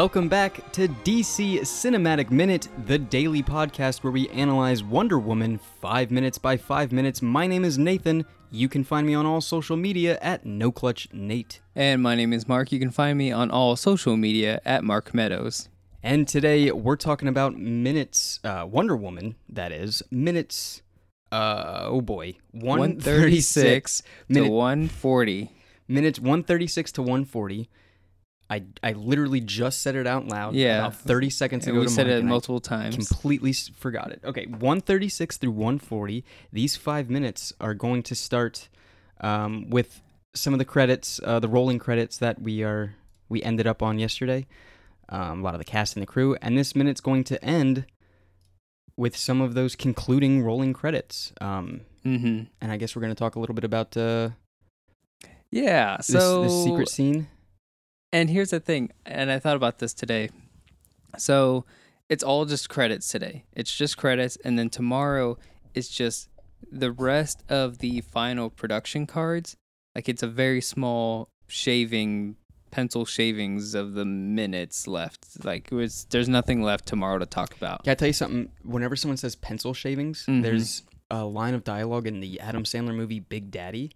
Welcome back to DC Cinematic Minute, the daily podcast where we analyze Wonder Woman 5 minutes by 5 minutes. My name is Nathan. You can find me on all social media at NoClutchNate. And my name is Mark. You can find me on all social media at Mark Meadows. And today we're talking about minutes, uh, Wonder Woman, that is, minutes, uh, oh boy, 136 136 minute, to 140. minutes 136 to 140. I, I literally just said it out loud Yeah. about 30 seconds And ago we to said Mike, it and multiple times. completely forgot it. Okay, 136 through 140. These five minutes are going to start um, with some of the credits, uh, the rolling credits that we are we ended up on yesterday. Um, a lot of the cast and the crew, and this minute's going to end with some of those concluding rolling credits. Um, mm-hmm. and I guess we're going to talk a little bit about uh, Yeah. this, So this secret scene. And here's the thing, and I thought about this today. So it's all just credits today. It's just credits, and then tomorrow it's just the rest of the final production cards. Like it's a very small shaving pencil shavings of the minutes left. Like it was, there's nothing left tomorrow to talk about. Can I tell you something? Whenever someone says pencil shavings, Mhm. there's a line of dialogue in the Adam Sandler movie Big Daddy,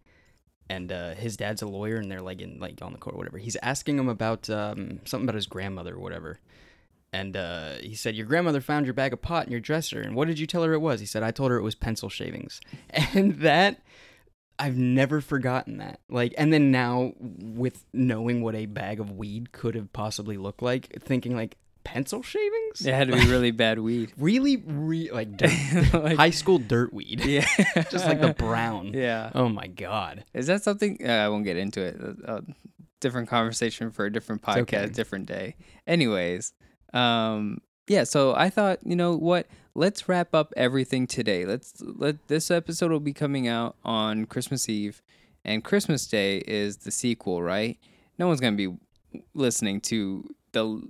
and uh, his dad's a lawyer, and they're like in like on the court or whatever. He's asking him about um, something about his grandmother or whatever. And uh, he said, Your grandmother found your bag of pot in your dresser. And what did you tell her it was? He said, I told her it was pencil shavings. And that, I've never forgotten that. Like, and then now with knowing what a bag of weed could have possibly looked like, thinking like, pencil shavings? It had to be really bad weed. really, re- like, dirt, Like- high school dirt weed. Yeah. Just like the brown. Yeah. Oh my God. Is that something? Uh, I won't get into it. Uh, uh, different conversation for a different podcast, okay. different day. Anyways, um, yeah. So I thought, you know what? Let's wrap up everything today. Let's let this episode will be coming out on Christmas Eve, and Christmas Day is the sequel, right? No one's gonna be listening to the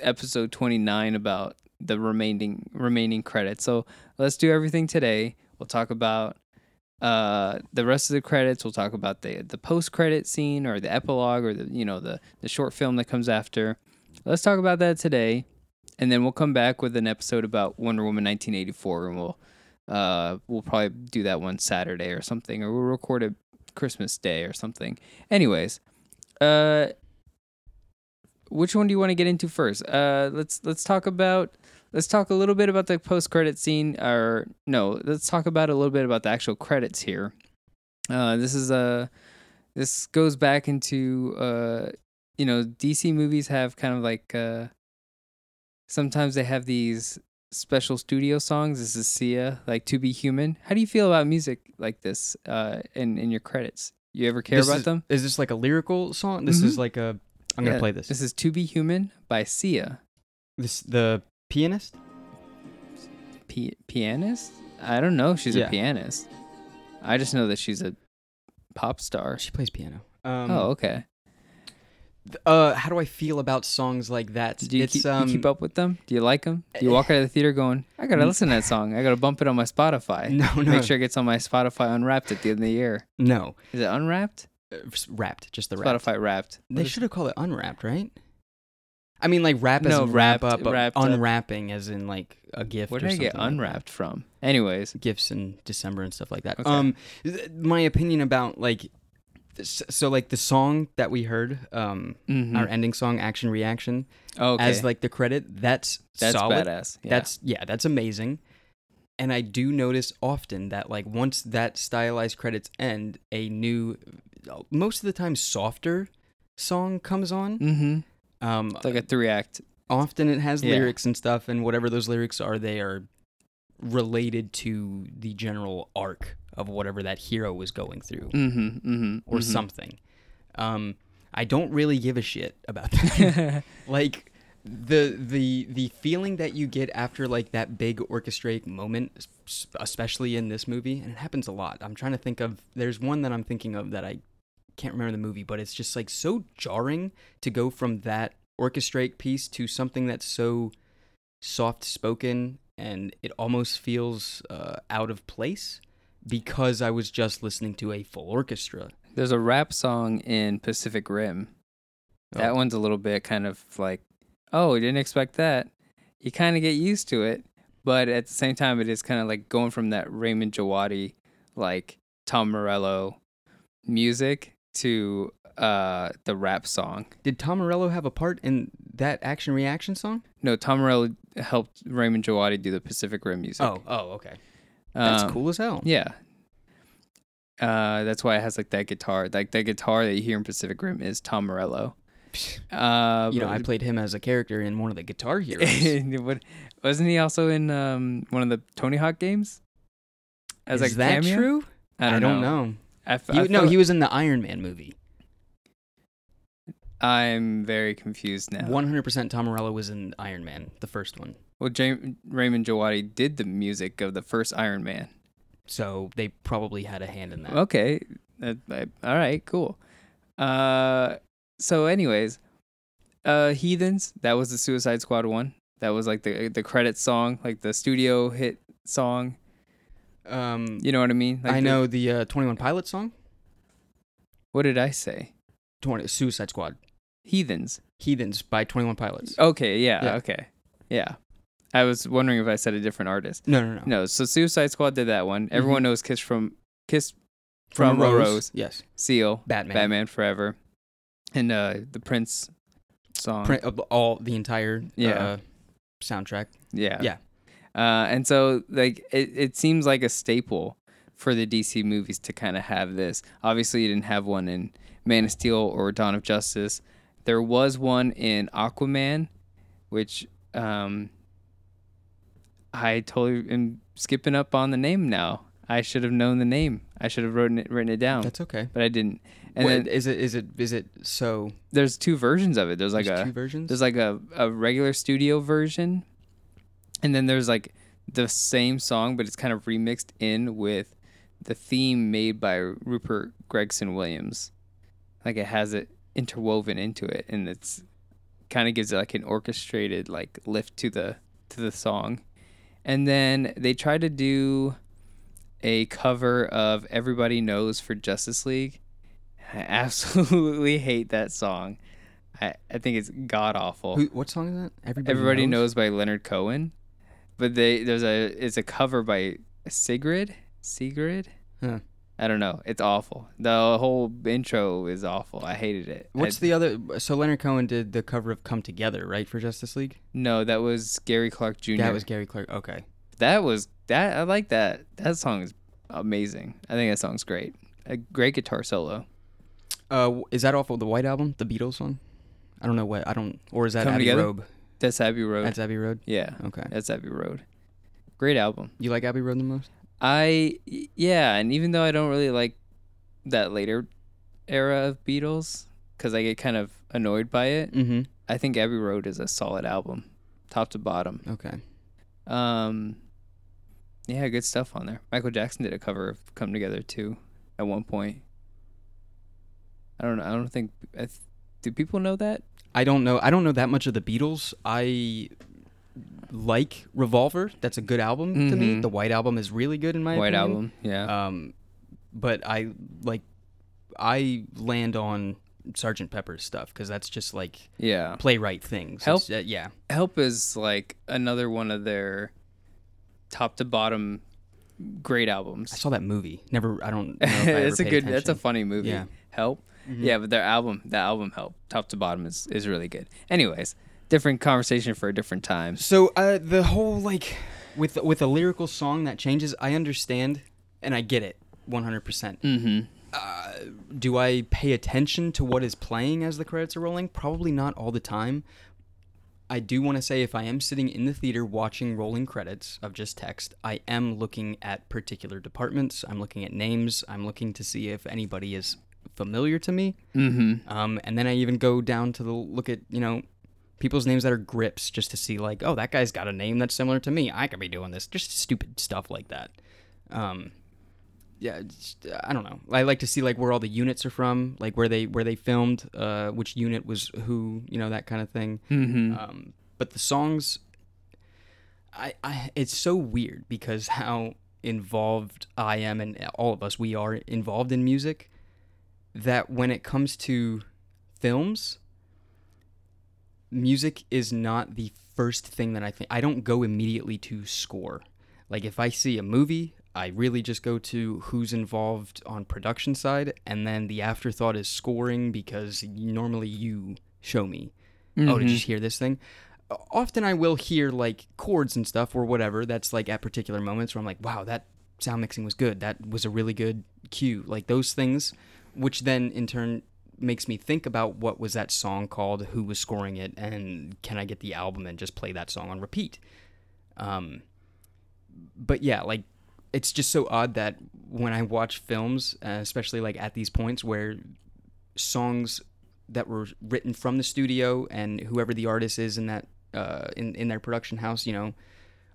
episode twenty nine about the remaining remaining credits. So let's do everything today. We'll talk about uh the rest of the credits we'll talk about the the post credit scene or the epilogue or the you know the the short film that comes after let's talk about that today and then we'll come back with an episode about wonder woman 1984 and we'll uh we'll probably do that one saturday or something or we'll record it christmas day or something anyways uh which one do you want to get into first? Uh let's let's talk about let's talk a little bit about the post credit scene or no let's talk about a little bit about the actual credits here. Uh this is a this goes back into uh you know dc movies have kind of like uh sometimes they have these special studio songs. This is sia like to be human. How do you feel about music like this uh in in your credits? You ever care This about is- them? Is this like a lyrical song? This is like a. I'm gonna play this. this is to be human by sia This the pianist. P- pianist? I don't know. She's Yeah. a pianist. I just know that she's a pop star. She plays piano. Um, oh, okay. Uh, how do I feel about songs like that? Do you, it's keep, um. you keep up with them? Do you like them? Do you walk out of the theater going, I gotta listen to that song. I gotta bump it on my Spotify. No, no, Make sure it gets on my Spotify Unwrapped at the end of the year. no. Is it Unwrapped? Wrapped, just the wrapped. Spotify Wrapped. They is- should have called it unwrapped, right? I mean, like wrap as No, in wrap wrapped- up, but wrapped up. unwrapping as in like a gift. Where or did I get something like that. Unwrapped from? Anyways, Gifts in December and stuff like that. Okay. Um, th- my opinion about like, so like the song that we heard, um, mhm. our ending song, action reaction, okay, as like the credit, that's that's solid. badass. Yeah. That's yeah, that's amazing. And I do notice often that like once that stylized credits end, a new, most of the time softer song comes on. mm-hmm. Um, It's like a three act. often it has Yeah. lyrics and stuff, and whatever those lyrics are, they are related to the general arc of whatever that hero was going through Mm-hmm. Mm-hmm. or something. Um, I don't really give a shit about that. like the the the feeling that you get after like that big orchestrate moment especially in this movie and it happens a lot i'm trying to think of there's one that i'm thinking of that i can't remember the movie but it's just like so jarring to go from that orchestrate piece to something that's so soft spoken and it almost feels uh, out of place because i was just listening to a full orchestra There's a rap song in Pacific Rim. That Oh. one's a little bit kind of like oh, I didn't expect that. You kind of get used to it, but at the same time, it is kind of like going from that Raymond Djawadi, like Tom Morello music to uh the rap song. Did Tom Morello have a part in that action reaction song? No, Tom Morello helped Raymond Djawadi do the Pacific Rim music. Oh, oh, okay. That's Um, cool as hell. Yeah. Uh, that's why it has like that guitar. Like that guitar that you hear in Pacific Rim is Tom Morello. Uh, You know, I played him as a character in one of the Guitar Heroes. What- wasn't he also in um, one of the Tony Hawk games? As Is like that cameo? true? I don't, know. I You, no, he was in the Iron Man movie. I'm very confused now. 100% Tom Morello was in Iron Man, the first one. Well, Raymond Djawadi did the music of the first Iron Man. So they probably had a hand in that. Okay. Uh, I- all right, cool. Uh, so, anyways, uh, Heathens, that was the Suicide Squad one. That was like the the credit song, like the studio hit song. Um, You know what I mean? Like I the- know the uh, 21 Pilots song. what did I say? 20, Suicide Squad. Heathens. Heathens by 21 Pilots. Okay, yeah, Yeah. okay. Yeah. I was wondering if I said a different artist. No, no, no. No, so Suicide Squad did that one. Everyone knows Kiss from Kiss From, from, Rose. Rose. Yes. Seal, Batman. Batman Forever, and uh the Prince song. Print of all the entire Yeah. uh, soundtrack. yeah. Yeah. Uh, and so like it, it seems like a staple for the DC movies to kind of have this. Obviously, you didn't have one in Man of Steel or Dawn of Justice. There was one in Aquaman, which um, I totally am skipping up on the name now. I should have known the name. I should have written it written it down, That's okay. but I didn't. And What- then is it is it is it so there's two versions of it. There's like there's a two versions? there's like a, a regular studio version, and then there's like the same song, but it's kind of remixed in with the theme made by Rupert Gregson Williams. Like it has it interwoven into it, and it's kind of gives it like an orchestrated like lift to the to the song. And then they try to do a cover of Everybody Knows for Justice League. I absolutely hate that song. I, I think it's god awful. What song is that? Everybody, Everybody knows. by Leonard Cohen, but they there's a it's a cover by Sigrid. Sigrid. Huh. I don't know. It's awful. The whole intro is awful. I hated it. What's I- the other? So Leonard Cohen did the cover of "Come Together," right, for Justice League. no? That was Gary Clark Jr. That was Gary Clark. Okay. that was that. I like that. That song is amazing. I think that song's great. A great guitar solo. Uh, is that off of the White Album, the Beatles song? I don't know what I don't. Or is that Come Abbey Together? Road? That's Abbey Road. That's Abbey Road. yeah, Okay. that's Abbey Road. Great album. You like Abbey Road the most? I yeah, and even though I don't really like that later era of Beatles because I get kind of annoyed by it, Mm-hmm. I think Abbey Road is a solid album, top to bottom. Okay. Um, yeah, good stuff on there. Michael Jackson did a cover of "Come Together" too, at one point. I don't know. I don't think. I th- do people know that? I don't know. I don't know that much of the Beatles. I like Revolver. That's a good album to me. Mhm. The White Album is really good in my opinion. White opinion. album. Yeah. Um, but I like. I land on Sergeant Pepper's stuff because that's just like yeah. playwright things. Help- uh, yeah. Help is like another one of their top to bottom great albums. I saw that movie. Never. I don't. Know I a good. That's a funny movie. Yeah. Help. Mhm. Yeah, but their album, the album Help, top to bottom is is really good. Anyways, different conversation for a different time. So uh, the whole like with with a lyrical song that changes, I understand and I get it, one hundred percent. Mm-hmm. Do I pay attention to what is playing as the credits are rolling? Probably not all the time. I do want to say if I am sitting in the theater watching rolling credits of just text, I am looking at particular departments. I'm looking at names. I'm looking to see if anybody is familiar to me. Mm-hmm. Um, and then I even go down to the look at you know people's names that are grips just to see like oh that guy's got a name that's similar to me. I could be doing this. Just stupid stuff like that. Um, yeah, I don't know. I like to see like where all the units are from, like where they where they filmed, uh, which unit was who, you know that kind of thing. Mm-hmm. Um, but the songs, I, I, it's so weird because how involved I am and all of us we are involved in music. That when it comes to films, music is not the first thing that I think. I don't go immediately to score. Like if I see a movie, I really just go to who's involved on production side, and then the afterthought is scoring because normally you show me. Oh, did you mm-hmm. hear this thing? Often I will hear like chords and stuff or whatever. That's like at particular moments where I'm like, wow, that sound mixing was good. That was a really good cue. Like those things, which then in turn makes me think about what was that song called, who was scoring it, and can I get the album and just play that song on repeat. Um, but yeah, like it's just so odd that when I watch films, uh, especially like at these points where songs that were written from the studio and whoever the artist is in that uh, in in their production house, you know,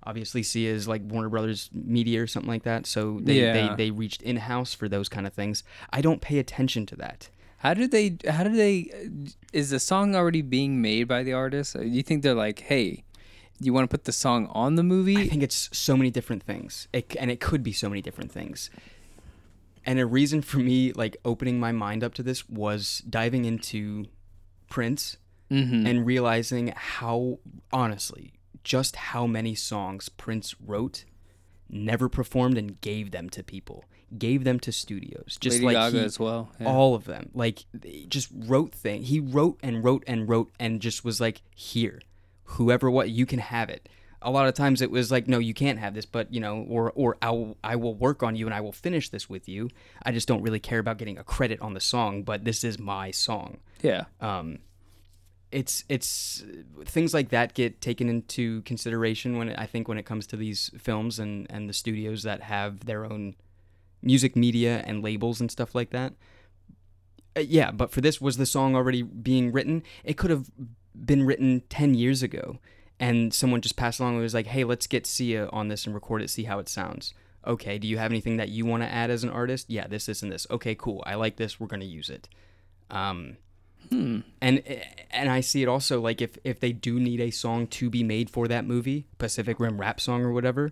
obviously see is like Warner Brothers Media or something like that. So they Yeah. they, they reached in house for those kind of things. I don't pay attention to that. How did they? How did they? Is the song already being made by the artist? Do you think they're like, hey, you want to put the song on the movie? I think it's so many different things, it, and it could be so many different things. And a reason for me like opening my mind up to this was diving into Prince mm-hmm. and realizing how honestly just how many songs Prince wrote, never performed, and gave them to people, gave them to studios, just Lady like Gaga he, as well. Yeah. all of them. Like just wrote things. He wrote and wrote and wrote and just was like, here, whoever what you can have it. A lot of times it was like, no, you can't have this, but you know, or or I will, I will work on you and I will finish this with you. I just don't really care about getting a credit on the song, but this is my song yeah. um, it's it's things like that get taken into consideration when it, I think when it comes to these films and and the studios that have their own music media and labels and stuff like that. Uh, yeah, but for this was the song already being written? It could have been written 10 years ago and someone just passed along and was like, "Hey, let's get Sia on this and record it, see how it sounds." Okay, do you have anything that you want to add as an artist? Yeah, this, this, and this. Okay, cool. I like this. We're gonna use it. Um, Hmm. and and I see it also like if if they do need a song to be made for that movie, Pacific Rim rap song or whatever,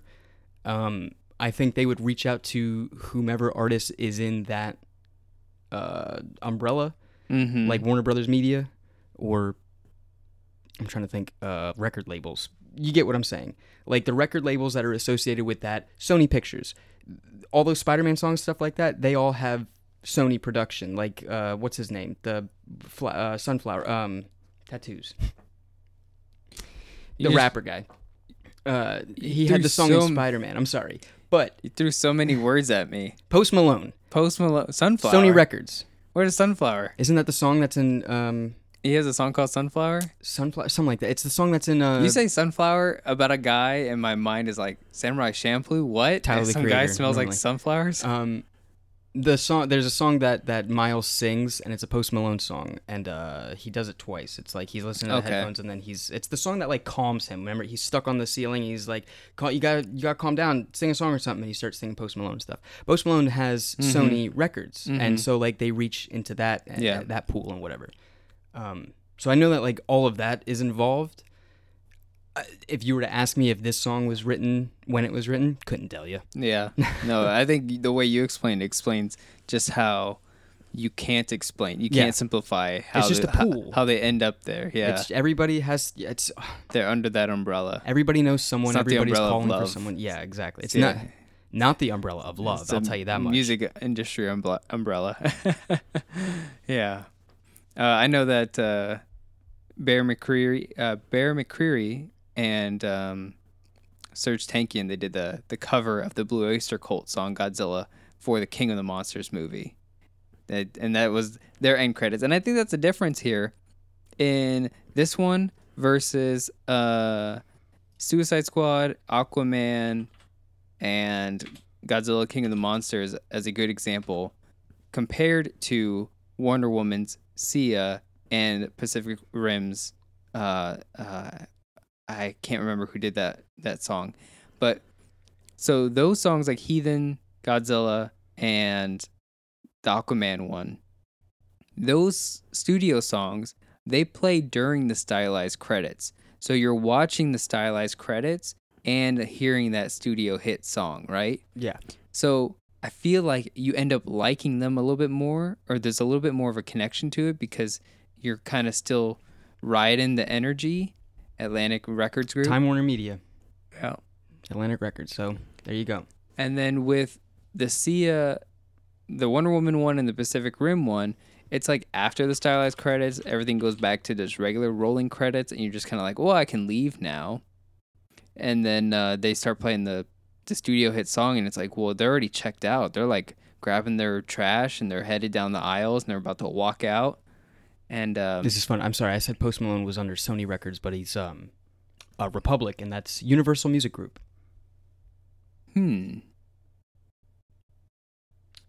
um, I think they would reach out to whomever artist is in that uh, umbrella, Mm-hmm. like Warner Brothers Media, or I'm trying to think uh, record labels. You get what I'm saying? Like the record labels that are associated with that, Sony Pictures, all those Spider-Man songs, stuff like that. They all have Sony production. Like uh, what's his name? The fla- uh, sunflower um, tattoos. The just- rapper guy. Uh, he had the song so in Spider-Man. I'm sorry, but You threw so many words at me. Post Malone, Post Malone, Sunflower. Sony Records. Where's Sunflower? Isn't that the song that's in um, He has a song called Sunflower. Sunflower? Something like that. It's the song that's in. Uh, you say Sunflower about a guy, and my mind is like Samurai Champloo. What? Tyler, And the Some guy Creator, smells like sunflowers. um the song there's a song that that miles sings and it's a post malone song and uh he does it twice. It's like he's listening to the Okay. headphones and then he's it's the song that like calms him. Remember he's stuck on the ceiling he's like "Cal- you gotta you gotta calm down sing a song or something and he starts singing post malone stuff. Post malone has sony records and so like they reach into that Yeah. that pool and whatever. Um so i know that like all of that is involved if you were to ask me if this song was written when it was written couldn't tell you Yeah. No, I think the way you explained it explains just how you can't explain. You can't simplify how just the- a pool. How, they end up there. Yeah. it's everybody has it's They're under that umbrella. Everybody knows someone. It's Everybody's calling for someone. Yeah, exactly. It's Yeah. not not the umbrella of love. It's I'll tell you that much. Music industry umble- umbrella. yeah. Uh, I know that uh, Bear McCreary, uh, Bear McCreary, and um, Serj Tankian they did the the cover of the Blue Oyster Cult song Godzilla for the King of the Monsters movie, and that was their end credits. And I think that's a difference here in this one versus uh, Suicide Squad, Aquaman, and Godzilla King of the Monsters as a good example compared to Wonder Woman's Sia and Pacific Rim's uh, uh, I can't remember who did that that song. But so those songs like Heathen, Godzilla, and the Aquaman one, those studio songs, they play during the stylized credits. So you're watching the stylized credits and hearing that studio hit song, right? Yeah. So I feel like you end up liking them a little bit more, or there's a little bit more of a connection to it because you're kind of still Riding the Energy, Atlantic Records Group. Time Warner Media, Yeah. Atlantic Records. So there you go. And then with the Sia, the Wonder Woman one and the Pacific Rim one, it's like after the stylized credits, everything goes back to just regular rolling credits, and you're just kind of like, well, I can leave now. And then uh, they start playing the the studio hit song, and it's like, well, they're already checked out. They're like grabbing their trash and they're headed down the aisles and they're about to walk out. And um, This is fun. I'm sorry. I said Post Malone was under Sony Records, but he's um, a Republic, and that's Universal Music Group. hmm,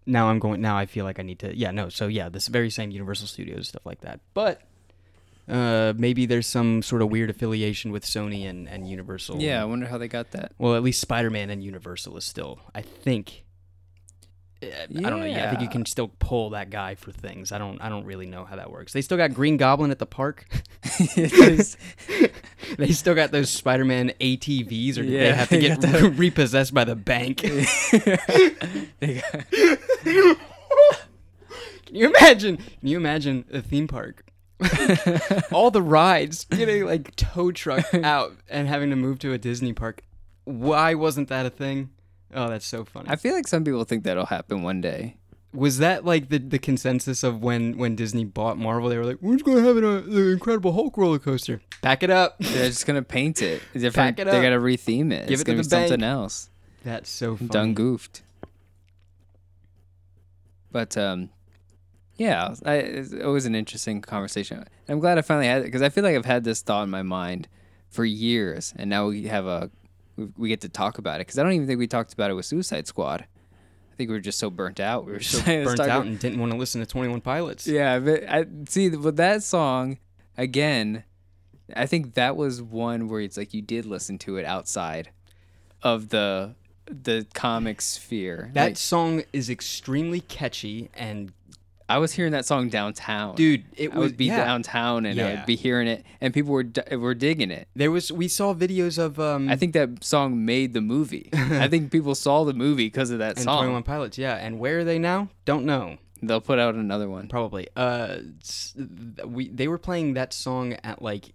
Now I'm going. Now I feel like I need to. Yeah, no. So yeah, this very same Universal Studios stuff like that. But uh, maybe there's some sort of weird affiliation with Sony and and Universal. yeah, I wonder how they got that. Well, at least Spider-Man and Universal is still. I think. Uh, I don't know. Yeah, I think you can still pull that guy for things. I don't. I don't really know how that works. They still got Green Goblin at the park. they still got those Spider-Man ATVs, or did they have to they get repossessed by the bank? Can you imagine? Can you imagine a theme park? All the rides getting like tow truck out and having to move to a Disney park. Why wasn't that a thing? Oh, that's so funny. I feel like some people think that'll happen one day. Was that like the, the consensus of when, when Disney bought Marvel? They were like, "We're just gonna have an a, the Incredible Hulk roller coaster." Pack it up. They're just gonna paint it different. Pack it They up. gotta retheme it. Give it's it to gonna the be something else. That's so funny. Done goofed. But um, yeah, I, it's always an interesting conversation. I'm glad I finally had it because I feel like I've had this thought in my mind for years, and now we have a we, we get to talk about it because I don't even think we talked about it with Suicide Squad. I think we were just so burnt out. We were So just burnt out and didn't want to listen to Twenty One Pilots. Yeah, but I see with that song again. I think that was one where it's like you did listen to it outside of the the comic sphere. That Like, song is extremely catchy and I was hearing that song downtown. dude, it I was would be yeah. downtown and I would be hearing it, and people were were digging it. There was we saw videos of um I think that song made the movie. I think people saw the movie because of that and song. Twenty One Pilots, yeah. And where are they now? Don't know. They'll put out another one. Probably. Uh, we they were playing that song at like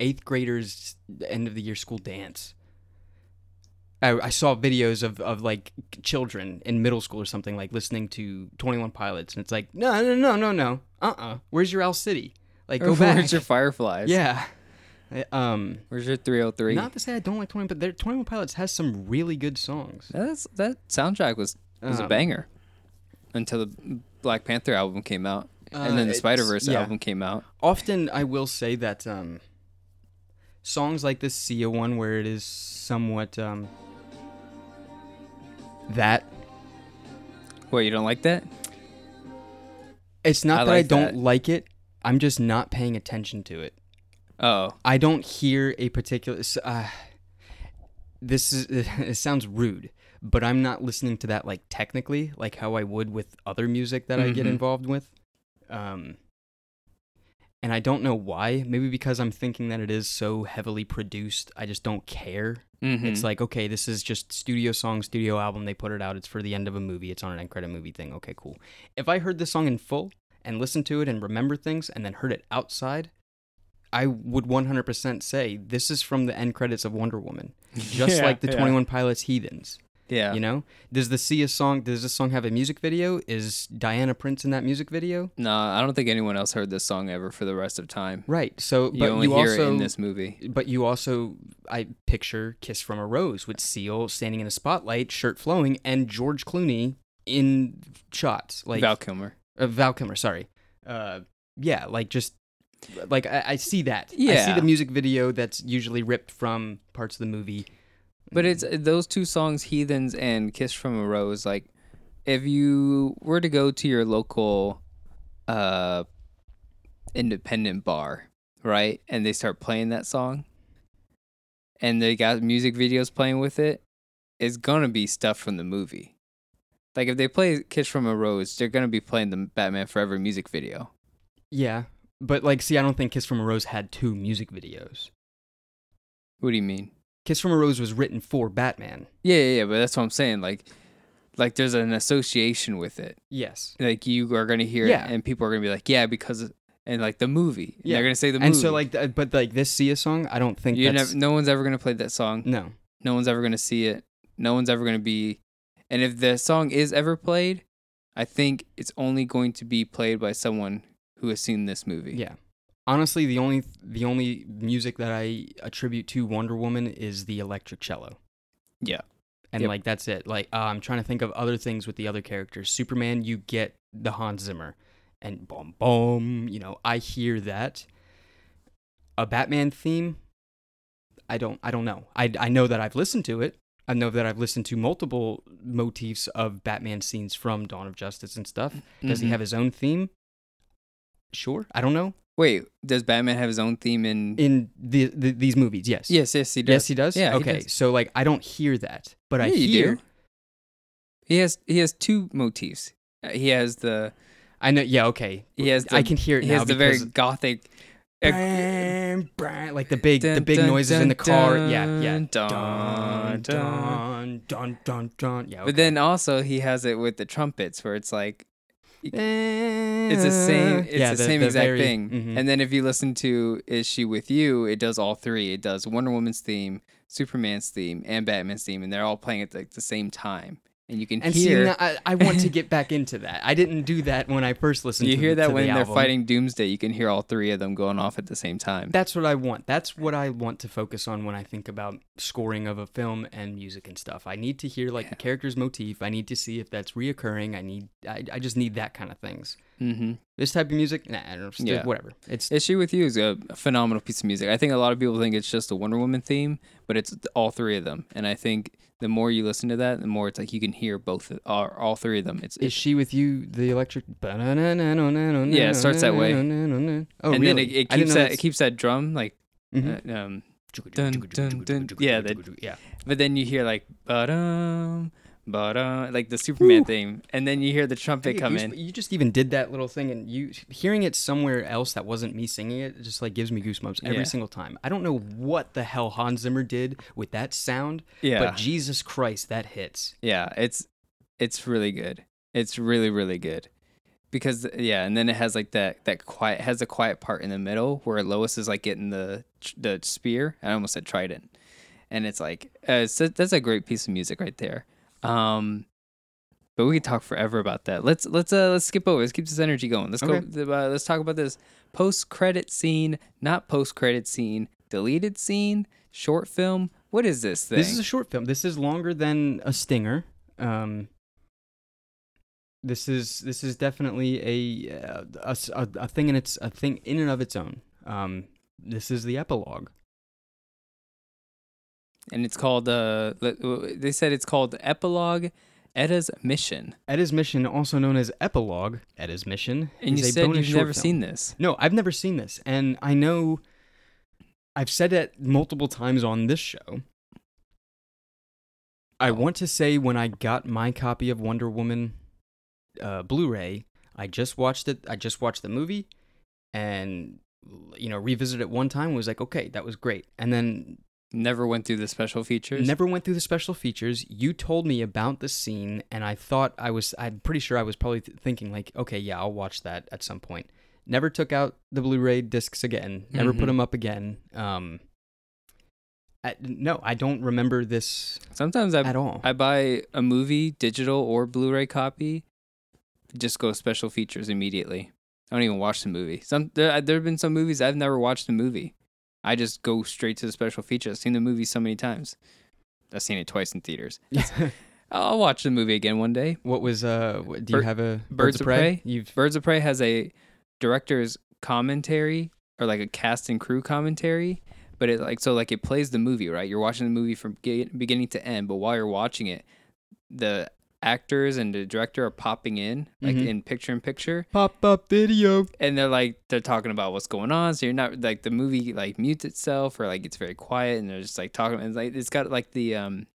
eighth graders end of the year school dance. I, I saw videos of, of like children in middle school or something like listening to Twenty One Pilots, and it's like no no no no no uh uh Where's your Owl City? Like go back. Where's your Fireflies? yeah. Uh, Um, Where's your 3OH!3? not to say I don't like Twenty, but their Twenty One Pilots has some really good songs. That's that soundtrack was was a Um, banger until the Black Panther album came out, and then Uh, the it's- Spider Verse yeah. album came out. often I will say that um, songs like this Sia one, where it is somewhat um, that What you don't like that? it's not I that I don't that. like it. I'm just not paying attention to it. Oh, I don't hear a particular. Uh, this is it sounds rude, but I'm not listening to that like technically, like how I would with other music that I get Mhm. involved with. Um, and I don't know why. Maybe because I'm thinking that it is so heavily produced, I just don't care. Mhm. It's like, okay, this is just studio song, studio album. They put it out. It's for the end of a movie. It's on an end credit movie thing. Okay, cool. If I heard this song in full and listened to it and remember things and then heard it outside, I would 100% say this is from the end credits of Wonder Woman, just Yeah, like the yeah. 21 Pilots Heathens. Yeah. You know, does the Sia song? Does this song have a music video? Is Diana Prince in that music video? No, I don't think anyone else heard this song ever for the rest of time. Right. So, You but only you hear also it in this movie. but you also I picture Kiss from a Rose with Seal standing in a spotlight, shirt flowing, and George Clooney in shots. Like Val Kilmer. uh, Val Kilmer, sorry. Uh, yeah, like just like I, I see that. Yeah. I see the music video that's usually ripped from parts of the movie. But it's those two songs, Heathens and Kiss from a Rose. Like, if you were to go to your local uh, independent bar, right, and they start playing that song, and they got music videos playing with it, it's gonna be stuff from the movie. Like if they play Kiss from a Rose, they're gonna be playing the Batman Forever music video. Yeah, but like, see, I don't think Kiss from a Rose had two music videos. What do you mean? Kiss from a Rose was written for Batman. Yeah, yeah, yeah, but that's what I'm saying. Like, like there's an association with it. Yes. like you are going to hear Yeah. it and people are going to be like yeah because and like the movie. And Yeah. They're gonna say the movie. and so like, th- but like this Sia song, I don't think you never, no one's ever gonna play that song. no. No one's ever gonna see it. No one's ever gonna be. And if the song is ever played, I think it's only going to be played by someone who has seen this movie. Yeah. Honestly, the only the only music that I attribute to Wonder Woman is the electric cello. Yeah. And Yep. like that's it. Like uh, I'm trying to think of other things with the other characters. Superman, you get the Hans Zimmer, and boom, boom. You know, I hear that. A Batman theme. I don't. I don't know. I I know that I've listened to it. I know that I've listened to multiple motifs of Batman scenes from Dawn of Justice and stuff. Does he Mhm. have his own theme? Sure. I don't know. Wait, does Batman have his own theme in? In the, the these movies, yes. yes, yes, he does. Yes, he does. Yeah, Okay. does. So like, I don't hear that, but I Yeah, you hear. do. He has he has two motifs. Uh, He has the I know. Yeah. Okay. he has the, I can hear it he has the very gothic. uh, Bang, bang, like the big the big dun, noises in the dun, car. Yeah. Yeah. dun, Dun dun. dun dun dun dun. Yeah. But then also he has it with the trumpets where it's like it's it's the same it's the, same exact thing. mm-hmm. And then if you listen to Is She With You, it does all three. It does Wonder Woman's theme, Superman's theme, and Batman's theme, and they're all playing at like the same time. And you can and see, hear now, I, I want to get back into that. I didn't do that when I first listened. you to hear that to when the they're album. fighting Doomsday, you can hear all three of them going off at the same time. That's what I want. That's what I want to focus on when I think about scoring of a film and music and stuff. I need to hear like the character's motif. I need to see if that's reoccurring. I need. I, I just need that kind of things. Hmm This type of music, nah, I don't know, Yeah. whatever. It's Is She With You is a phenomenal piece of music. I think a lot of people think it's just a Wonder Woman theme, but it's all three of them. And I think the more you listen to that, the more it's like you can hear both, of- all, all three of them. It's, is she with you? The electric. Yeah, it starts that way. Oh, and really? then it, it keeps that it keeps that drum like Mhm. uh, um dun, dun, dun. Yeah, that- yeah. But then you hear like ba-dum, ba-dum, like the Superman theme, and then you hear the trumpet come in. You just even did that little thing, and you hearing it somewhere else that wasn't me singing it, it just like gives me goosebumps every Yeah. single time. I don't know what the hell Hans Zimmer did with that sound, Yeah, but Jesus Christ, that hits. yeah, it's it's really good. It's really really good because yeah, and then it has like that that quiet has a quiet part in the middle where Lois is like getting the the spear. I almost said trident, and it's like uh, it's, that's a great piece of music right there. Um, but we could talk forever about that. Let's let's uh let's skip over. Let's keep this energy going. Let's Okay. go. Uh, let's talk about this post credit scene, not post credit scene, deleted scene, short film. What is this thing? This is a short film. This is longer than a stinger. Um, this is this is definitely a uh, a, a- a thing in its a thing in and of its own. Um, this is the epilogue. And it's called uh they said it's called epilogue etta's mission Etta's Mission, also known as Epilogue, Edda's Mission, and is you a said you've never film. seen this No, I've never seen this, and I know I've said it multiple times on this show. I want to say when I got my copy of Wonder Woman uh, Blu-ray, I just watched it. I just watched the movie, and you know, revisited it one time. and Was like, okay, that was great, and then never went through the special features Never went through the special features. You told me about the scene, and I thought I was. I'm pretty sure I was probably th- thinking like, okay, yeah, I'll watch that at some point. Never took out the Blu-ray discs again. Never put Mhm. them up again. Um, I, no, I don't remember this sometimes i at all. i buy a movie digital or blu-ray copy just go special features immediately i don't even watch the movie some there there have been some movies i've never watched the movie i just go straight to the special feature. i've seen the movie so many times i've seen it twice in theaters i'll watch the movie again one day what was uh? what- Do you Bir- have a Birds of Prey? You've Birds of Prey has a director's commentary or like a cast and crew commentary, but it like so like it plays the movie, right? You're watching the movie from beginning to end, but while you're watching it, the actors and the director are popping in like Mhm. in picture in picture pop up video. and they're like they're talking about what's going on so you're not like the movie like mutes itself or like it's very quiet and they're just like talking and like it's got like the um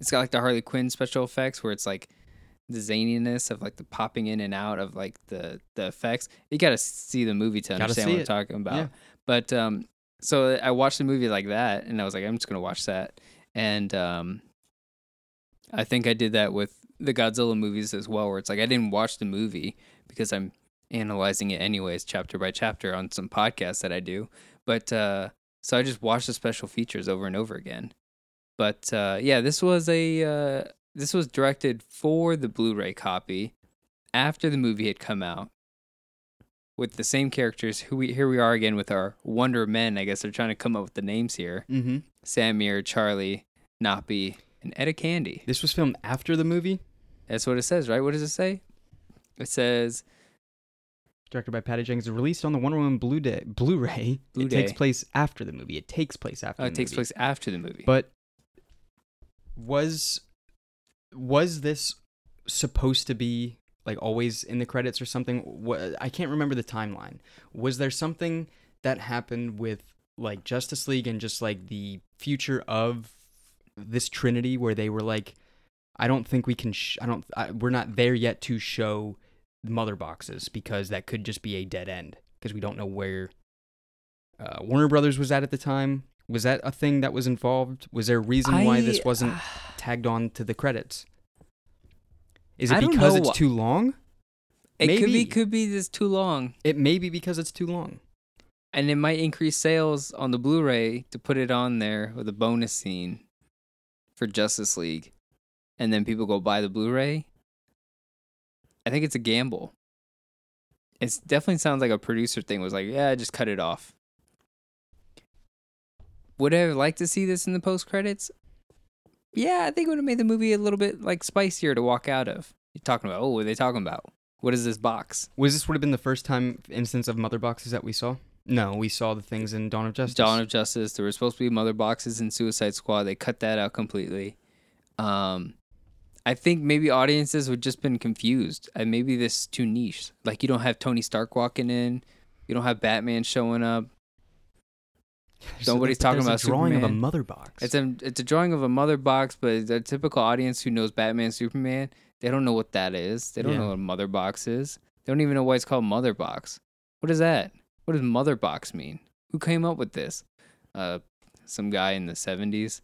it's got like the harley quinn special effects where it's like the zaniness of like the popping in and out of like the the effects you gotta see the movie to understand what i'm talking about Yeah. but um so i watched the movie like that and i was like i'm just gonna watch that and um i think i did that with the godzilla movies as well where it's like i didn't watch the movie because i'm analyzing it anyways, chapter by chapter on some podcasts that I do. But uh, so I just watched the special features over and over again. But uh, yeah, this was a uh, this was directed for the Blu-ray copy after the movie had come out with the same characters. Who we here we are again with our Wonder Men. I guess they're trying to come up with the names here. Mm-hmm. Samir, Charlie, Napi, and Etta Candy. This was filmed after the movie, That's what it says, right? What does it say? It says directed by Patty Jenkins, released on the Wonder Woman Blu Day Blu-ray. Blu it takes place after the movie. It takes place after. oh, it takes movie. place after the movie. But was was this supposed to be like always in the credits or something? I can't remember the timeline. Was there something that happened with like Justice League and just like the future of this Trinity where they were like, I don't think we can. Sh- I don't. I, we're not there yet to show mother boxes because that could just be a dead end because we don't know where uh, Warner Brothers was at at the time. Was that a thing that was involved? Was there a reason why this wasn't tagged on to the credits? Is it I because it's too long? it could be could be this too long, It may be because it's too long. and it might increase sales on the Blu-ray to put it on there with a bonus scene for Justice League, and then people go buy the Blu-ray. I think it's a gamble. It definitely sounds like a producer thing. Was like, yeah, just cut it off. Would I like to see this in the post credits? Yeah, I think it would have made the movie a little bit like spicier to walk out of. You're talking about, oh, what are they talking about? What is this box? Was this would have been the first time instance of mother boxes that we saw? No, we saw the things in Dawn of Justice. Dawn of Justice. There were supposed to be mother boxes in Suicide Squad. They cut that out completely. Um, I think maybe audiences would just been confused. And maybe this is too niche. Like you don't have Tony Stark walking in. You don't have Batman showing up. So Nobody's there's- talking about a drawing of a mother box. It's a it's a drawing of a mother box, but the typical audience who knows Batman, Superman, they don't know what that is. They don't Yeah. know what a mother box is. They don't even know why it's called mother box. What is that? What does mother box mean? Who came up with this? Uh, some guy in the seventies.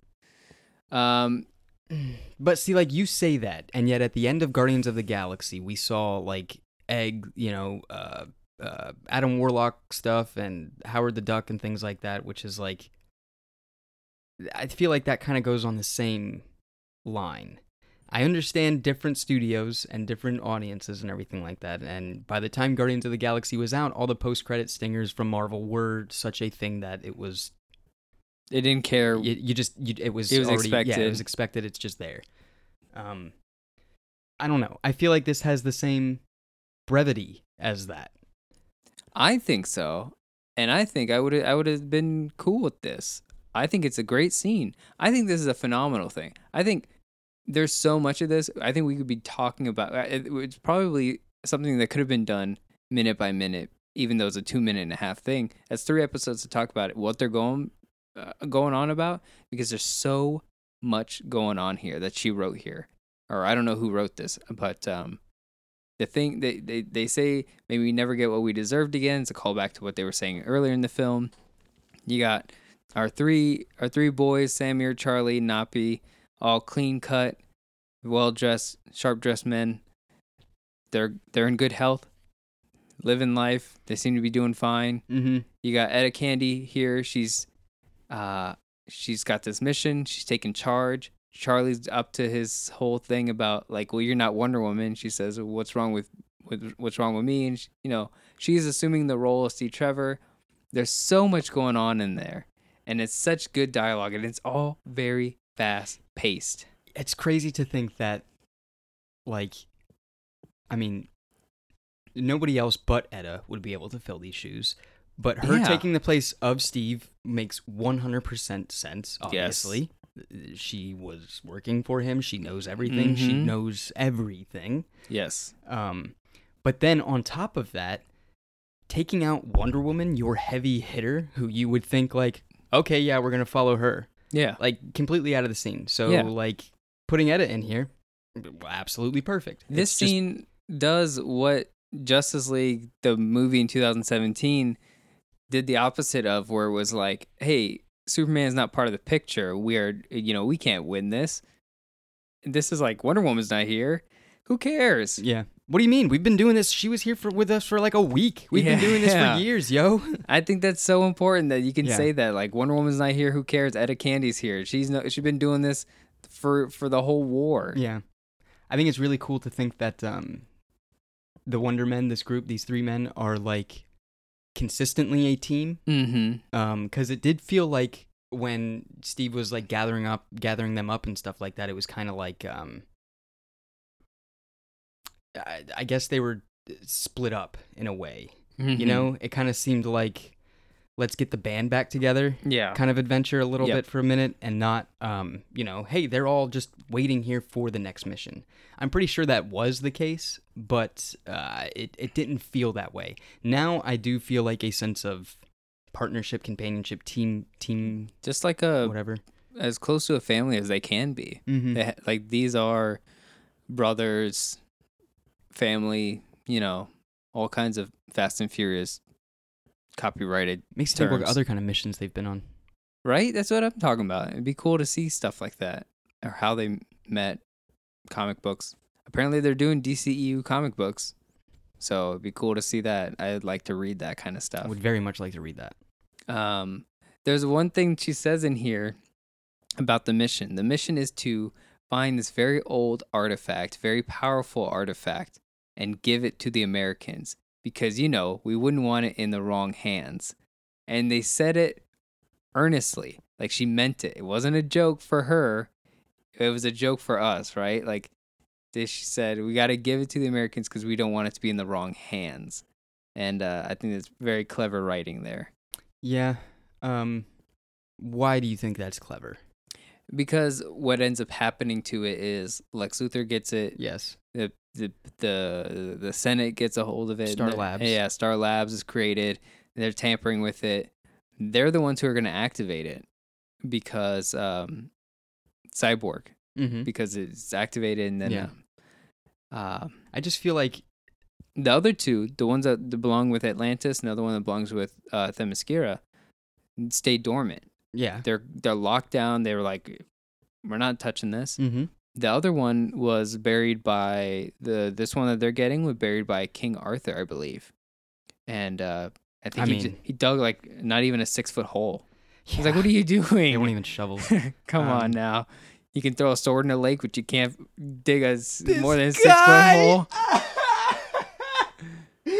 Um, But see, like you say that, and yet at the end of Guardians of the Galaxy, we saw like Egg, you know, uh, uh, Adam Warlock stuff and Howard the Duck and things like that, which is like, I feel like that kind of goes on the same line. I understand different studios and different audiences and everything like that. And by the time Guardians of the Galaxy was out, all the post-credit stingers from Marvel were such a thing that it was they didn't care. you, you just you, it was It was already, Yeah, it was expected. It's just there. Um, I don't know. I feel like this has the same brevity as that. I think so, and I think I would I would have been cool with this. I think it's a great scene. I think this is a phenomenal thing. I think there's so much of this. I think we could be talking about. uh, it- It's probably something that could have been done minute by minute, even though it's a two minute and a half thing. That's three episodes to talk about it. What they're going uh, going on about because there's so much going on here that she wrote here, or I don't know who wrote this, but um, the thing they, they they say maybe we never get what we deserved again. It's a callback to what they were saying earlier in the film. You got our three our three boys, Samir, Charlie, Napi, all clean cut, well dressed, sharp dressed men. They're they're in good health, living life. They seem to be doing fine. Mm-hmm. You got Etta Candy here. She's uh she's got this mission. She's taking charge. Charlie's up to his whole thing about like, well, you're not Wonder Woman. She says, what's wrong with, with what's wrong with me? And she, you know, she's assuming the role of Steve Trevor. There's so much going on in there, and it's such good dialogue, and it's all very fast paced. It's crazy to think that, like, I mean, nobody else but Etta would be able to fill these shoes. But her Yeah. taking the place of Steve makes 100% sense, Yes. obviously. She was working for him. She knows everything. She Mhm. knows everything. Yes. Um, but then on top of that, taking out Wonder Woman, your heavy hitter, who you would think like, okay, yeah, we're gonna follow her, Yeah. like completely out of the scene. So Yeah. like putting Etta in here, absolutely perfect. This just- scene does what Justice League, the movie in 2017, did the opposite of, where it was like, hey, Superman's not part of the picture. We are, you know, we can't win this. This is like Wonder Woman's not here. Who cares? yeah, What do you mean? We've been doing this. She was here for with us for like a week. We've been doing this Yeah. for years, yo. I think that's so important that you can Yeah. say that. Like Wonder Woman's not here, who cares? Etta Candy's here. She's no, she's been doing this for for the whole war. Yeah. I think it's really cool to think that um the Wonder Men, this group, these three men are like consistently a team. Mm-hmm. Um, cuz it did feel like when Steve was like gathering up gathering them up and stuff like that, it was kind of like um I, I guess they were split up in a way. Mm-hmm. You know, it kind of seemed like let's get the band back together Yeah. kind of adventure a little Yep. bit for a minute and not um you know hey they're all just waiting here for the next mission i'm pretty sure that was the case but uh it, it didn't feel that way now i do feel like a sense of partnership companionship team team Just like a whatever as close to a family as they can be. mm-hmm. They ha- like these are brothers, family. You know, all kinds of Fast and Furious copyrighted. makes you think what other kind of missions they've been on Right? That's what I'm talking about. It'd be cool to see stuff like that or how they met comic books. Apparently they're doing DCEU comic books. So it'd be cool to see that. I'd like to read that kind of stuff. i would very much like to read that Um there's one thing she says in here about the mission. The mission is to find this very old artifact, very powerful artifact and give it to the Americans because you know, we wouldn't want it in the wrong hands. And they said it earnestly. Like she meant it. It wasn't a joke for her. It was a joke for us, right? Like she said, we got to give it to the Americans because we don't want it to be in the wrong hands. And uh, I think that's very clever writing there yeah um why do you think that's clever because what ends up happening to it is Lex Luthor gets it, yes the the the, the Senate gets a hold of it, Star the- Labs. yeah, Star Labs is created. They're tampering with it. They're the ones who are going to activate it because um, Cyborg mm-hmm. because it's activated and then Yeah. uh, uh, i just feel like the other two, the ones that belong with Atlantis, and the other one that belongs with uh, Themyscira, stay dormant. yeah They're they're locked down. They were like, we're not touching this. mm-hmm. The other one was buried by the this one that they're getting was buried by King Arthur, I believe, and uh, I think I he, mean- he dug like not even a six foot hole. He's like, "What are you doing? they won't even shovel Come Um, on now, you can throw a sword in a lake, but you can't dig a more than a six foot hole."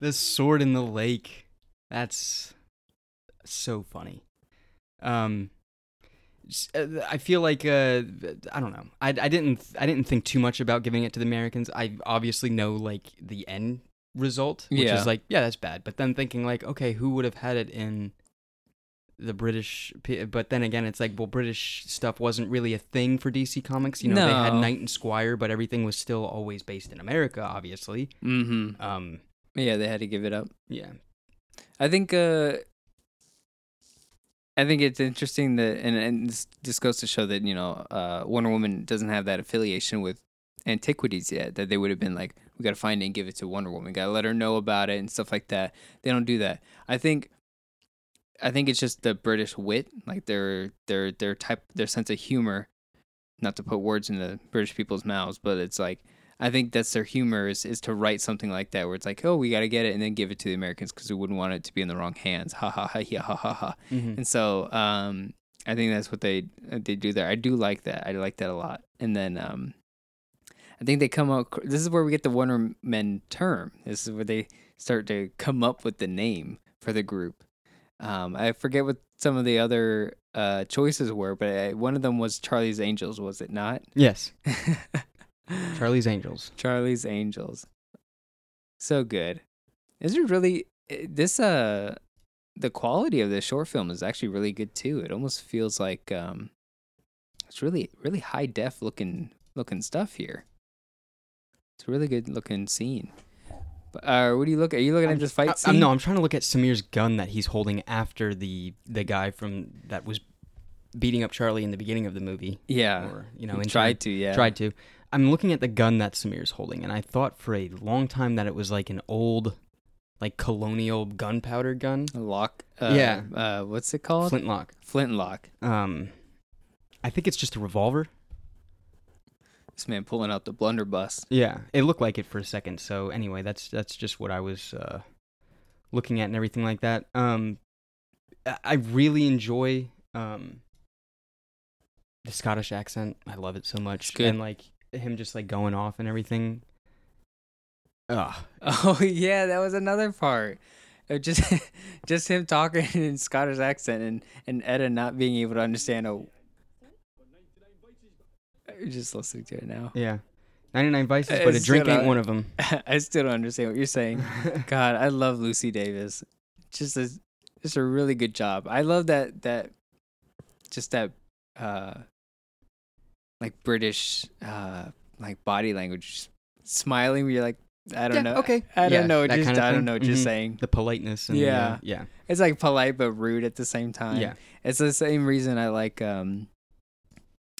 the sword in the lake. That's so funny. Um, I feel like uh, I don't know. I, I didn't I didn't think too much about giving it to the Americans. I obviously know like the end result, which Yeah. is like yeah, that's bad. But then thinking like, okay, who would have had it in the British? But then again, it's like well, British stuff wasn't really a thing for DC Comics. You know, they had Knight and Squire, but everything was still always based in America, obviously. Mm-hmm. Um, Yeah, they had to give it up. yeah. I think uh I think it's interesting that and, and this just goes to show that, you know, uh Wonder Woman doesn't have that affiliation with antiquities yet. That they would have been like, we gotta find it and give it to Wonder Woman. Gotta let her know about it and stuff like that. They don't do that. I think I think it's just the British wit, like their their their type their sense of humor. Not to put words in the British people's mouths, but it's like I think that's their humor is, is to write something like that where it's like, oh, we got to get it and then give it to the Americans because we wouldn't want it to be in the wrong hands. Ha ha ha yeah ha ha ha. Mhm. And so um, I think that's what they they do there. I do like that. I like that a lot. And then um, I think they come up. This is where we get the Wonder Men term. This is where they start to come up with the name for the group. Um, I forget what some of the other uh, choices were, but I, one of them was Charlie's Angels, was it not? Yes. Charlie's Angels. Charlie's Angels. So good. Is it really eh, this uh the quality of this short film is actually really good too. It almost feels like um it's really really high def looking looking stuff here. It's a really good looking scene. But uh what do you look at? Are you looking at this fight I, scene? I'm, no, I'm trying to look at Samir's gun that he's holding after the the guy from that was beating up Charlie in the beginning of the movie. Yeah. Or you know, He in tried to, yeah. tried to. I'm looking at the gun that Samir's holding, and I thought for a long time that it was like an old, like colonial gunpowder gun, Lock uh, Yeah. Uh what's it called? flintlock. Flintlock. Um, I think it's just a revolver. This man pulling out the blunderbuss. Yeah, it looked like it for a second. So anyway, that's that's just what I was uh, looking at and everything like that. Um, I- I really enjoy um, the Scottish accent. I love it so much, It's good. and like him just like going off and everything. Ugh. Oh yeah, that was another part. Of just just him talking in Scottish accent and and Etta not being able to understand a. Just listening to it now. Yeah, ninety nine vices, but a drink ain't one of them. I still don't understand what you're saying. God, I love Lucy Davis. Just a just a really good job. I love that that just that uh like British uh like body language smiling where you're like I don't Yeah, know. okay. I don't Yeah, know. that Just kinda I don't thing. know what you're Mhm. saying. the politeness. And the, uh, Yeah. yeah, It's like polite but rude at the same time. yeah. It's the same reason I like um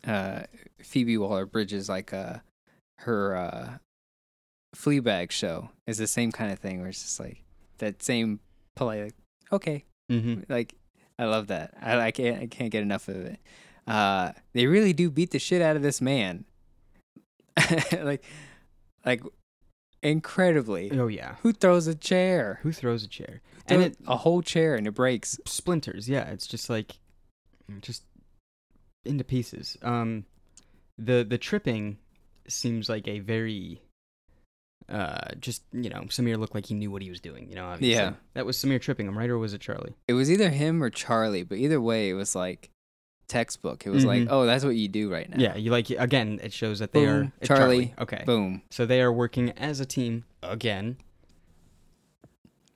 uh Phoebe Waller-Bridge's like uh her uh Fleabag show is the same kind of thing where it's just like that same polite like, okay Mm-hmm. like I love that I, I can't I can't get enough of it uh they really do beat the shit out of this man like like incredibly Oh yeah. who throws a chair Who throws a chair? Throw And it a whole chair and it breaks splinters. Yeah, it's just like just into pieces. Um, the the tripping seems like a very uh just you know Samir looked like he knew what he was doing. You know, obviously. Yeah. that was Samir tripping him, right, or was it Charlie? It was either him or Charlie, but either way, it was like textbook. It was like, Mhm. oh, that's what you do right now. Yeah, you like again. It shows that they are Boom, it's Charlie, Okay, Boom. so they are working as a team again,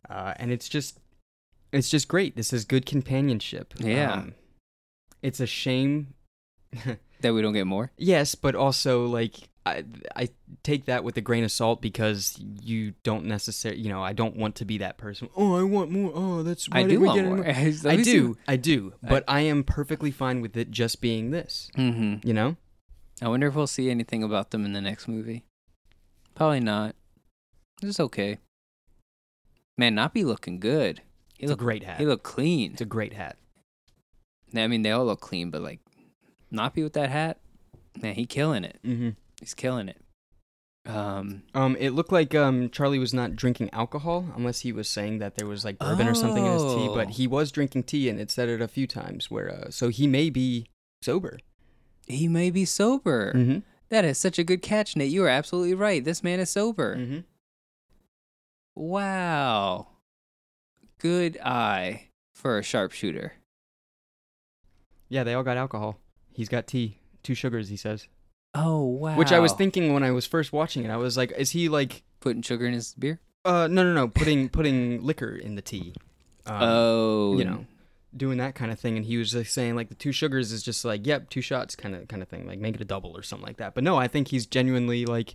uh, and it's just it's just great. This is good companionship. Yeah. Um, it's a shame That we don't get more. Yes, but also like I I take that with a grain of salt because you don't necessarily you know I don't want to be that person. Oh, I want more. Oh, that's why I do want get more. I do, I do, but I am perfectly fine with it just being this. Mm-hmm. You know? I wonder if we'll see anything about them in the next movie. Probably not. It's okay. Man, not be looking good. He It's look a great hat. he look clean. it's a great hat. I mean, they all look clean, but like, not be with that hat. Man, he killing it. Mm-hmm. He's killing it. Um, Um, it looked like um Charlie was not drinking alcohol unless he was saying that there was like bourbon or something in his tea, Oh. but he was drinking tea and it said it a few times where uh, so he may be sober. he may be sober. Mm-hmm. That is such a good catch, Nate. You are absolutely right. This man is sober. Mm-hmm. Wow. Good eye for a sharpshooter. Yeah, they all got alcohol. He's got tea, two sugars. He says. Oh wow. Which I was thinking when I was first watching it. I was like, is he like, putting sugar in his beer. uh, no, no, no, putting putting liquor in the tea, um, oh, you know, doing that kind of thing. And he was like saying like the two sugars is just like, yep, two shots kind of kind of thing, like make it a double or something like that. But no, I think he's genuinely like,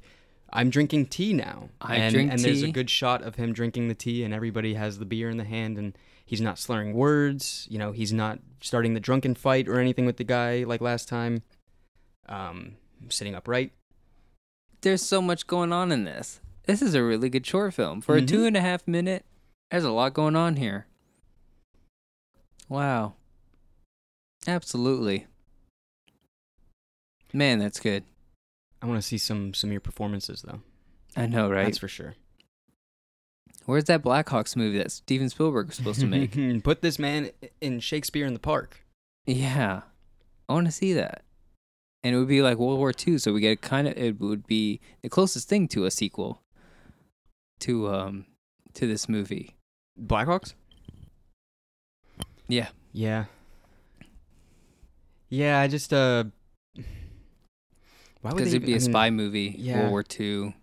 I'm drinking tea now, I and, drink and there's a good shot of him drinking the tea, and everybody has the beer in the hand, and he's not slurring words. You know, he's not starting the drunken fight or anything with the guy like last time. Um, sitting upright. There's so much going on in this. This is a really good short film for a Mhm. two and a half minute. There's a lot going on here. Wow. Absolutely. Man, that's good. I want to see some some of your performances though. I know, right? That's for sure. Where's that Blackhawks movie that Steven Spielberg was supposed to make? Put this man in Shakespeare in the Park. yeah, I want to see that. And it would be like World War II, so we get kind of it would be the closest thing to a sequel to um to this movie. Blackhawks? Yeah. Yeah. Yeah, I just uh why would they it'd be I a mean, spy movie, yeah. World War II.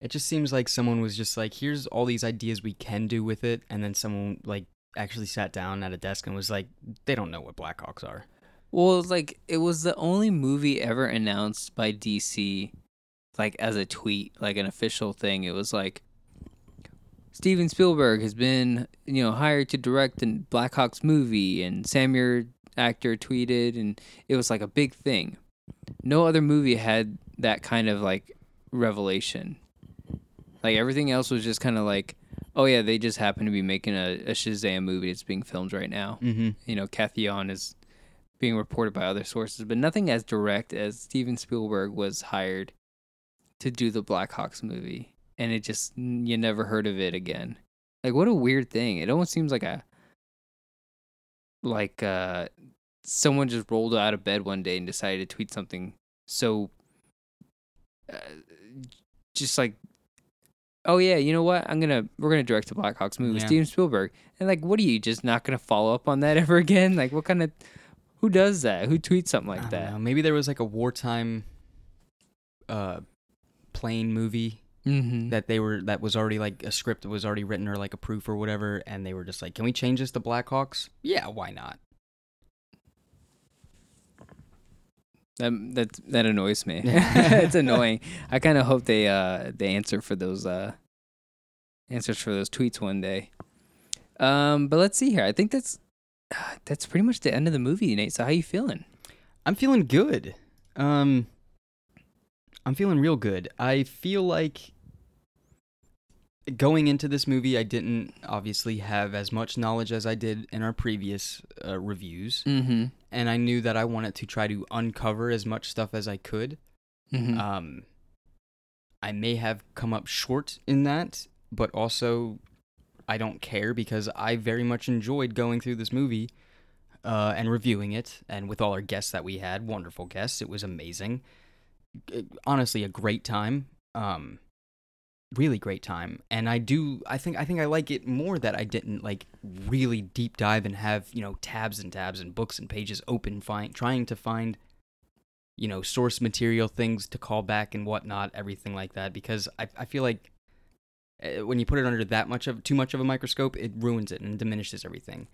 It just seems like someone was just like, here's all these ideas we can do with it, and then someone like actually sat down at a desk and was like, they don't know what Blackhawks are. Well, it's like it was the only movie ever announced by DC, like as a tweet, like an official thing. It was like Steven Spielberg has been, you know, hired to direct the Blackhawks movie, and Samir actor tweeted, and it was like a big thing. No other movie had that kind of like revelation. Like everything else was just kind of like, oh yeah, they just happen to be making a, a Shazam movie It's being filmed right now Mm-hmm. you know, Kathy on is being reported by other sources, but nothing as direct as Steven Spielberg was hired to do the Black Hawks movie, and it just you never heard of it again. Like what a weird thing. It almost seems like a like uh someone just rolled out of bed one day and decided to tweet something so uh, just like oh yeah you know what i'm gonna we're gonna direct a blackhawks movie with Yeah. steven spielberg and like what are you just not gonna follow up on that ever again like what kind of who does that who tweets something I like don't that know. Maybe there was like a wartime uh plane movie mm-hmm. that they were that was already like a script that was already written or like a proof or whatever and they were just like, "Can we change this to Blackhawks?" Yeah, why not? that that that annoys me it's annoying i kind of hope they uh they answer for those uh answers for those tweets one day um but let's see here i think that's that's pretty much the end of the movie nate so how you feeling I'm feeling good. Um I'm feeling real good. I feel like going into this movie I didn't obviously have as much knowledge as I did in our previous uh, reviews mm-hmm and I knew that I wanted to try to uncover as much stuff as I could. mm-hmm Um I may have come up short in that, but also I don't care because I very much enjoyed going through this movie uh, and reviewing it, and with all our guests that we had, wonderful guests, it was amazing. It- honestly, a great time. Um, really great time, and I do. I think. I think I like it more that I didn't like really deep dive and have you know tabs and tabs and books and pages open, find trying to find you know source material things to call back and whatnot, everything like that. Because I I feel like when you put it under that much of too much of a microscope, it ruins it and diminishes everything.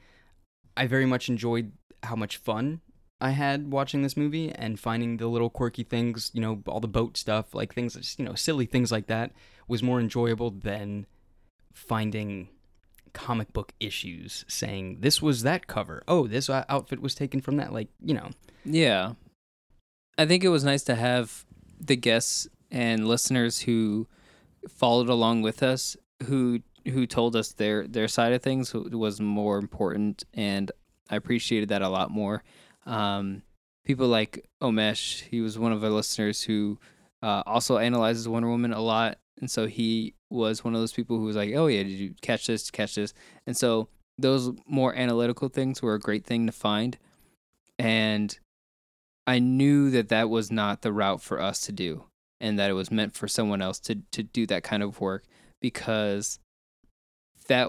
I very much enjoyed how much fun I had watching this movie and finding the little quirky things, you know, all the boat stuff, like things, just, you know, silly things like that, was more enjoyable than finding comic book issues saying this was that cover. Oh, this uh, outfit was taken from that. Like, you know, Yeah. I think it was nice to have the guests and listeners who followed along with us who who told us their their side of things was more important and I appreciated that a lot more. Um, people like Omesh, he was one of our listeners who uh, also analyzes Wonder Woman a lot and so he was one of those people who was like, "Oh yeah, did you catch this? Catch this?" And so those more analytical things were a great thing to find and I knew that that was not the route for us to do, and that it was meant for someone else to to do that kind of work because that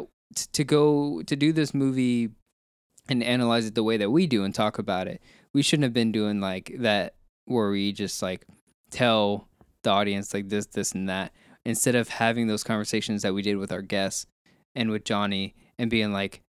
to go to do this movie and analyze it the way that we do and talk about it, we shouldn't have been doing like that where we just like tell the audience like this, this, and that instead of having those conversations that we did with our guests and with Johnny and being like,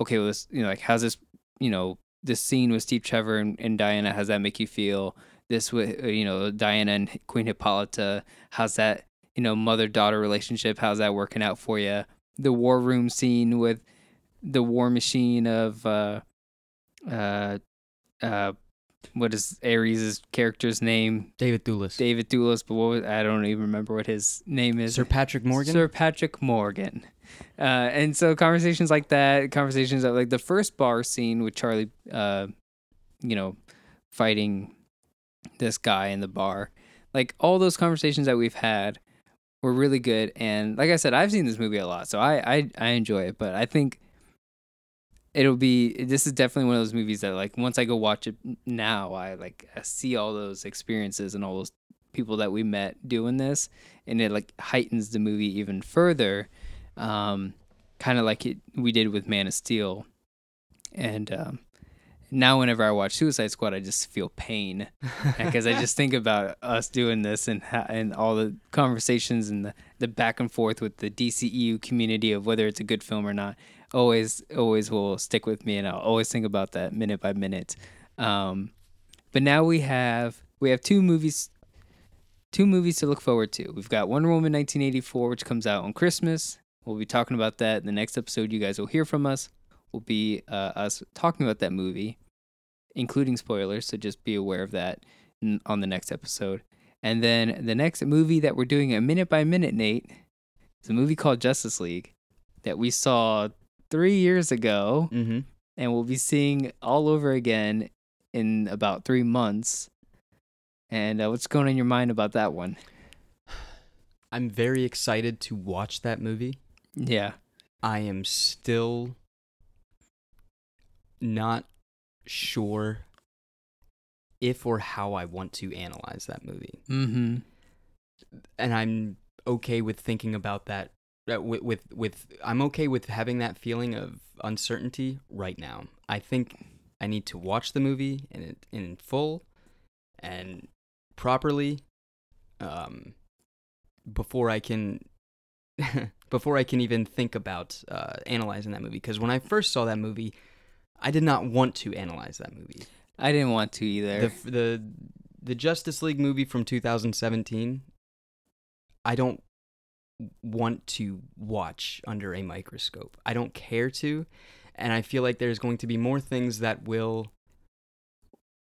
okay, well, this, you know, like how's this, you know, this scene with Steve Trevor and, and Diana, how's that make you feel? This with, uh, you know, Diana and Queen Hippolyta, how's that, you know, mother daughter relationship, how's that working out for you? The war room scene with the war machine of, uh, uh, uh, what is Ares' character's name? David Thewlis. David Thewlis, but what was, I don't even remember what his name is. Sir Patrick Morgan. Sir Patrick Morgan. Uh, and so conversations like that, conversations like the first bar scene with Charlie, uh, you know, fighting this guy in the bar, like all those conversations that we've had were really good. And like I said, I've seen this movie a lot, so I I, I enjoy it. But I think it'll be this is definitely one of those movies that like once I go watch it now, I like I see all those experiences and all those people that we met doing this, and it like heightens the movie even further, um, kind of like it we did with Man of Steel, and um, now whenever I watch Suicide Squad, I just feel pain because I just think about us doing this and ha- and all the conversations and the, the back and forth with the DCEU community of whether it's a good film or not. Always, always will stick with me, and I'll always think about that minute by minute. Um, but now we have we have two movies, two movies to look forward to. We've got Wonder Woman 1984, which comes out on Christmas. We'll be talking about that in the next episode. You guys will hear from us. Will be uh, us talking about that movie including spoilers, so just be aware of that on the next episode. And then the next movie that we're doing a minute by minute, Nate, is a movie called Justice League that we saw three years ago mm-hmm. and we'll be seeing all over again in about three months. And uh, what's going on in your mind about that one? I'm very excited to watch that movie. Yeah. I am still not sure if or how I want to analyze that movie. Mm-hmm. And I'm okay with thinking about that uh, with, with with I'm okay with having that feeling of uncertainty right now. I think I need to watch the movie in in full and properly um before I can before I can even think about uh, analyzing that movie. Because when I first saw that movie, I did not want to analyze that movie. I didn't want to either. The the the Justice League movie from 2017. I don't want to watch under a microscope. I don't care to, and I feel like there's going to be more things that will.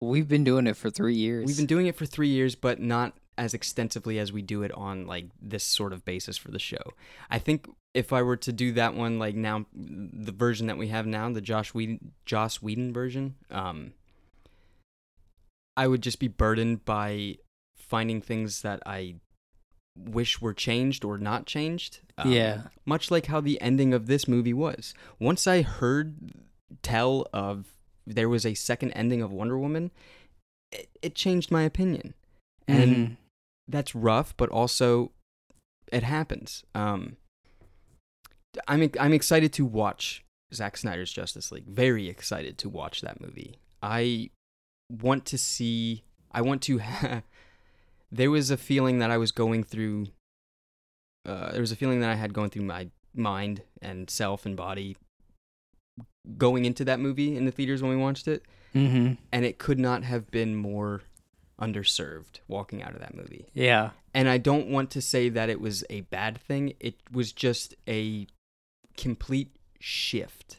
We've been doing it for three years. We've been doing it for three years, but not as extensively as we do it on like this sort of basis for the show. I think if I were to do that one like now, the version that we have now, the Josh Whedon, Joss Whedon version, um, I would just be burdened by finding things that I wish were changed or not changed. Um, Yeah. Much like how the ending of this movie was. Once I heard tell of there was a second ending of Wonder Woman, it, it changed my opinion. And Mhm. that's rough, but also it happens. Um, I'm I'm excited to watch Zack Snyder's Justice League. Very excited to watch that movie. I want to see. I want to. there was a feeling that I was going through. Uh, there was a feeling that I had going through my mind and self and body going into that movie in the theaters when we watched it, Mhm. and it could not have been more underserved walking out of that movie. Yeah. And I don't want to say that it was a bad thing. It was just a complete shift.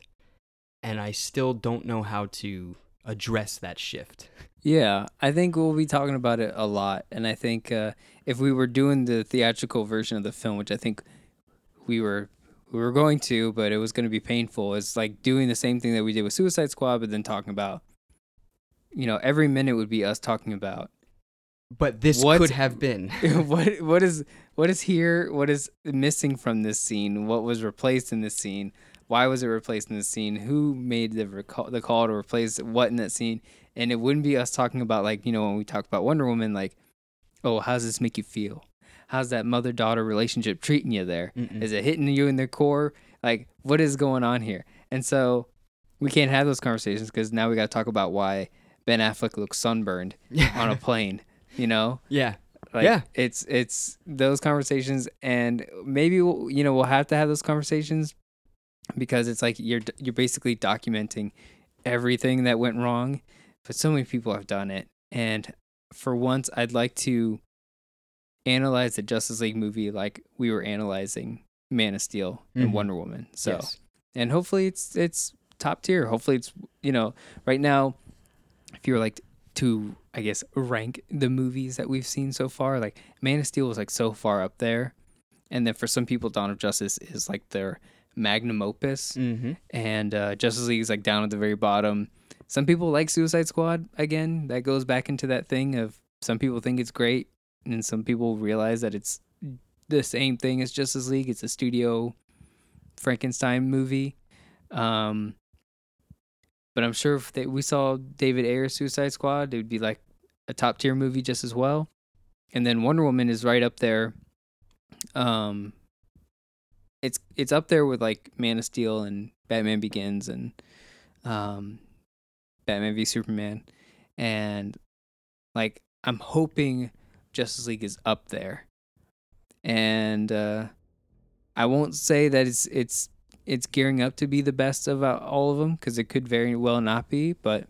And I still don't know how to address that shift. Yeah, I think we'll be talking about it a lot, and I think uh, if we were doing the theatrical version of the film, which I think we were we were going to, but it was going to be painful. It's like doing the same thing that we did with Suicide Squad, but then talking about, you know, every minute would be us talking about But this could have been. what what is what is here, what is missing from this scene, what was replaced in this scene, why was it replaced in this scene, who made the recall, the call to replace what in that scene, and it wouldn't be us talking about like you know when we talk about Wonder Woman like, oh how does this make you feel, how's that mother daughter relationship treating you there, Mm-mm. is it hitting you in the core, like what is going on here, and so we can't have those conversations because now we got to talk about why Ben Affleck looks sunburned on a plane, you know. yeah. Like, Yeah. it's it's those conversations, and maybe we'll, you know we'll have to have those conversations because it's like you're you're basically documenting everything that went wrong, but so many people have done it, and for once, I'd like to analyze the Justice League movie like we were analyzing Man of Steel and Mhm. Wonder Woman. So, Yes. and hopefully it's it's top tier. Hopefully it's you know right now, if you were like to I guess rank the movies that we've seen so far, like Man of Steel was like so far up there, and then for some people, Dawn of Justice is like their magnum opus, Mm-hmm. and uh, Justice League is like down at the very bottom. Some people like Suicide Squad again. That goes back into that thing of some people think it's great, and some people realize that it's the same thing as Justice League. It's a studio Frankenstein movie. Um, but I'm sure if they, we saw David Ayer's Suicide Squad, it would be like a top tier movie just as well. And then Wonder Woman is right up there. Um, it's it's up there with like Man of Steel and Batman Begins and um, Batman v Superman, and like I'm hoping Justice League is up there, and uh, I won't say that it's it's it's gearing up to be the best of uh, all of them because it could very well not be, but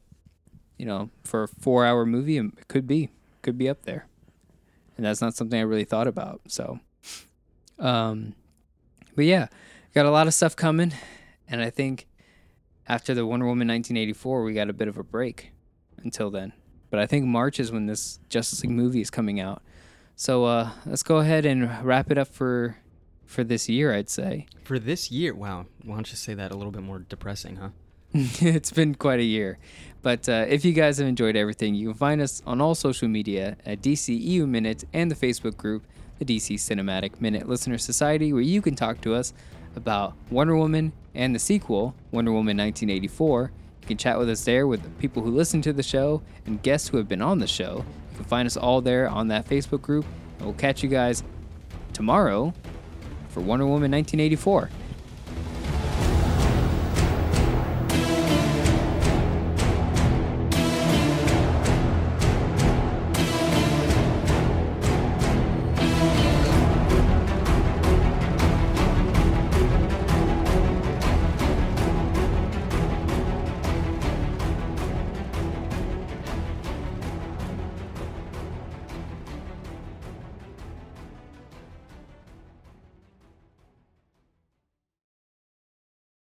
you know, for a four hour movie, um, it could be could be up there, and that's not something I really thought about. So, um, but yeah, got a lot of stuff coming, and I think after the Wonder Woman 1984, we got a bit of a break until then. But I think March is when this Justice League movie is coming out. So uh, let's go ahead and wrap it up for for this year. I'd say For this year, wow. Why don't you say that a little bit more depressing, huh? it's been quite a year. But uh, if you guys have enjoyed everything, you can find us on all social media at DCEU Minute and the Facebook group. the DC Cinematic Minute Listener Society, where you can talk to us about Wonder Woman and the sequel, Wonder Woman 1984. You can chat with us there with the people who listen to the show and guests who have been on the show. You can find us all there on that Facebook group. And we'll catch you guys tomorrow for Wonder Woman 1984.